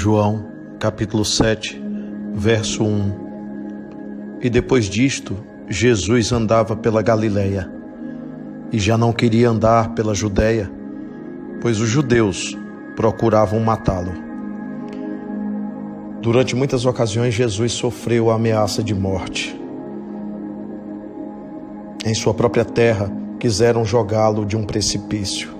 João, capítulo 7, verso 1. E depois disto, Jesus andava pela Galileia e já não queria andar pela Judéia, pois os judeus procuravam matá-lo. Durante muitas ocasiões, Jesus sofreu a ameaça de morte. Em sua própria terra, quiseram jogá-lo de um precipício.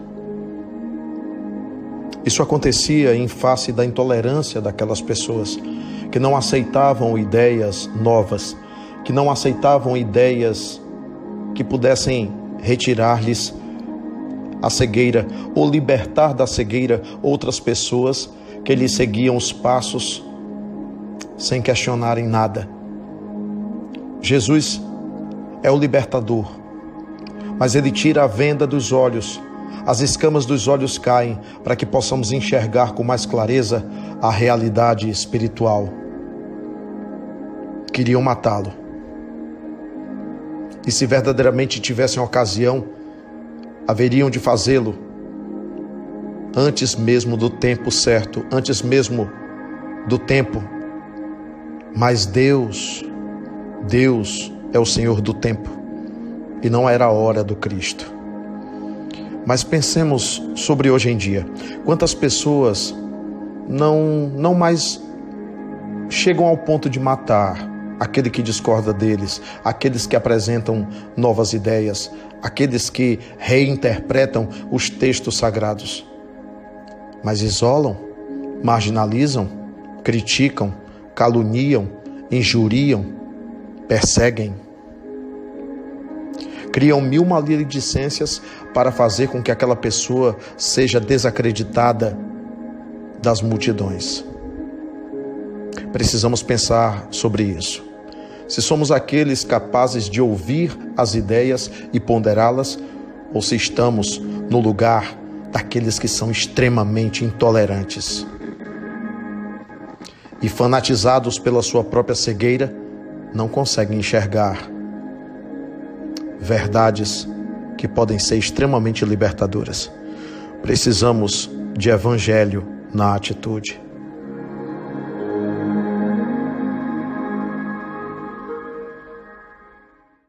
Isso acontecia em face da intolerância daquelas pessoas que não aceitavam ideias novas, que não aceitavam ideias que pudessem retirar-lhes a cegueira ou libertar da cegueira outras pessoas que lhe seguiam os passos sem questionarem nada. Jesus é o libertador, mas ele tira a venda dos olhos as escamas dos olhos caem para que possamos enxergar com mais clareza a realidade espiritual. Queriam matá-lo. E se verdadeiramente tivessem ocasião, haveriam de fazê-lo antes mesmo do tempo certo, antes mesmo do tempo. Mas Deus, Deus é o Senhor do tempo, e não era a hora do Cristo. Mas pensemos sobre hoje em dia. Quantas pessoas não, não mais chegam ao ponto de matar aquele que discorda deles, aqueles que apresentam novas ideias, aqueles que reinterpretam os textos sagrados, mas isolam, marginalizam, criticam, caluniam, injuriam, perseguem criam mil maledicências para fazer com que aquela pessoa seja desacreditada das multidões. Precisamos pensar sobre isso. Se somos aqueles capazes de ouvir as ideias e ponderá-las, ou se estamos no lugar daqueles que são extremamente intolerantes e fanatizados pela sua própria cegueira, não conseguem enxergar verdades que podem ser extremamente libertadoras. Precisamos de evangelho na atitude.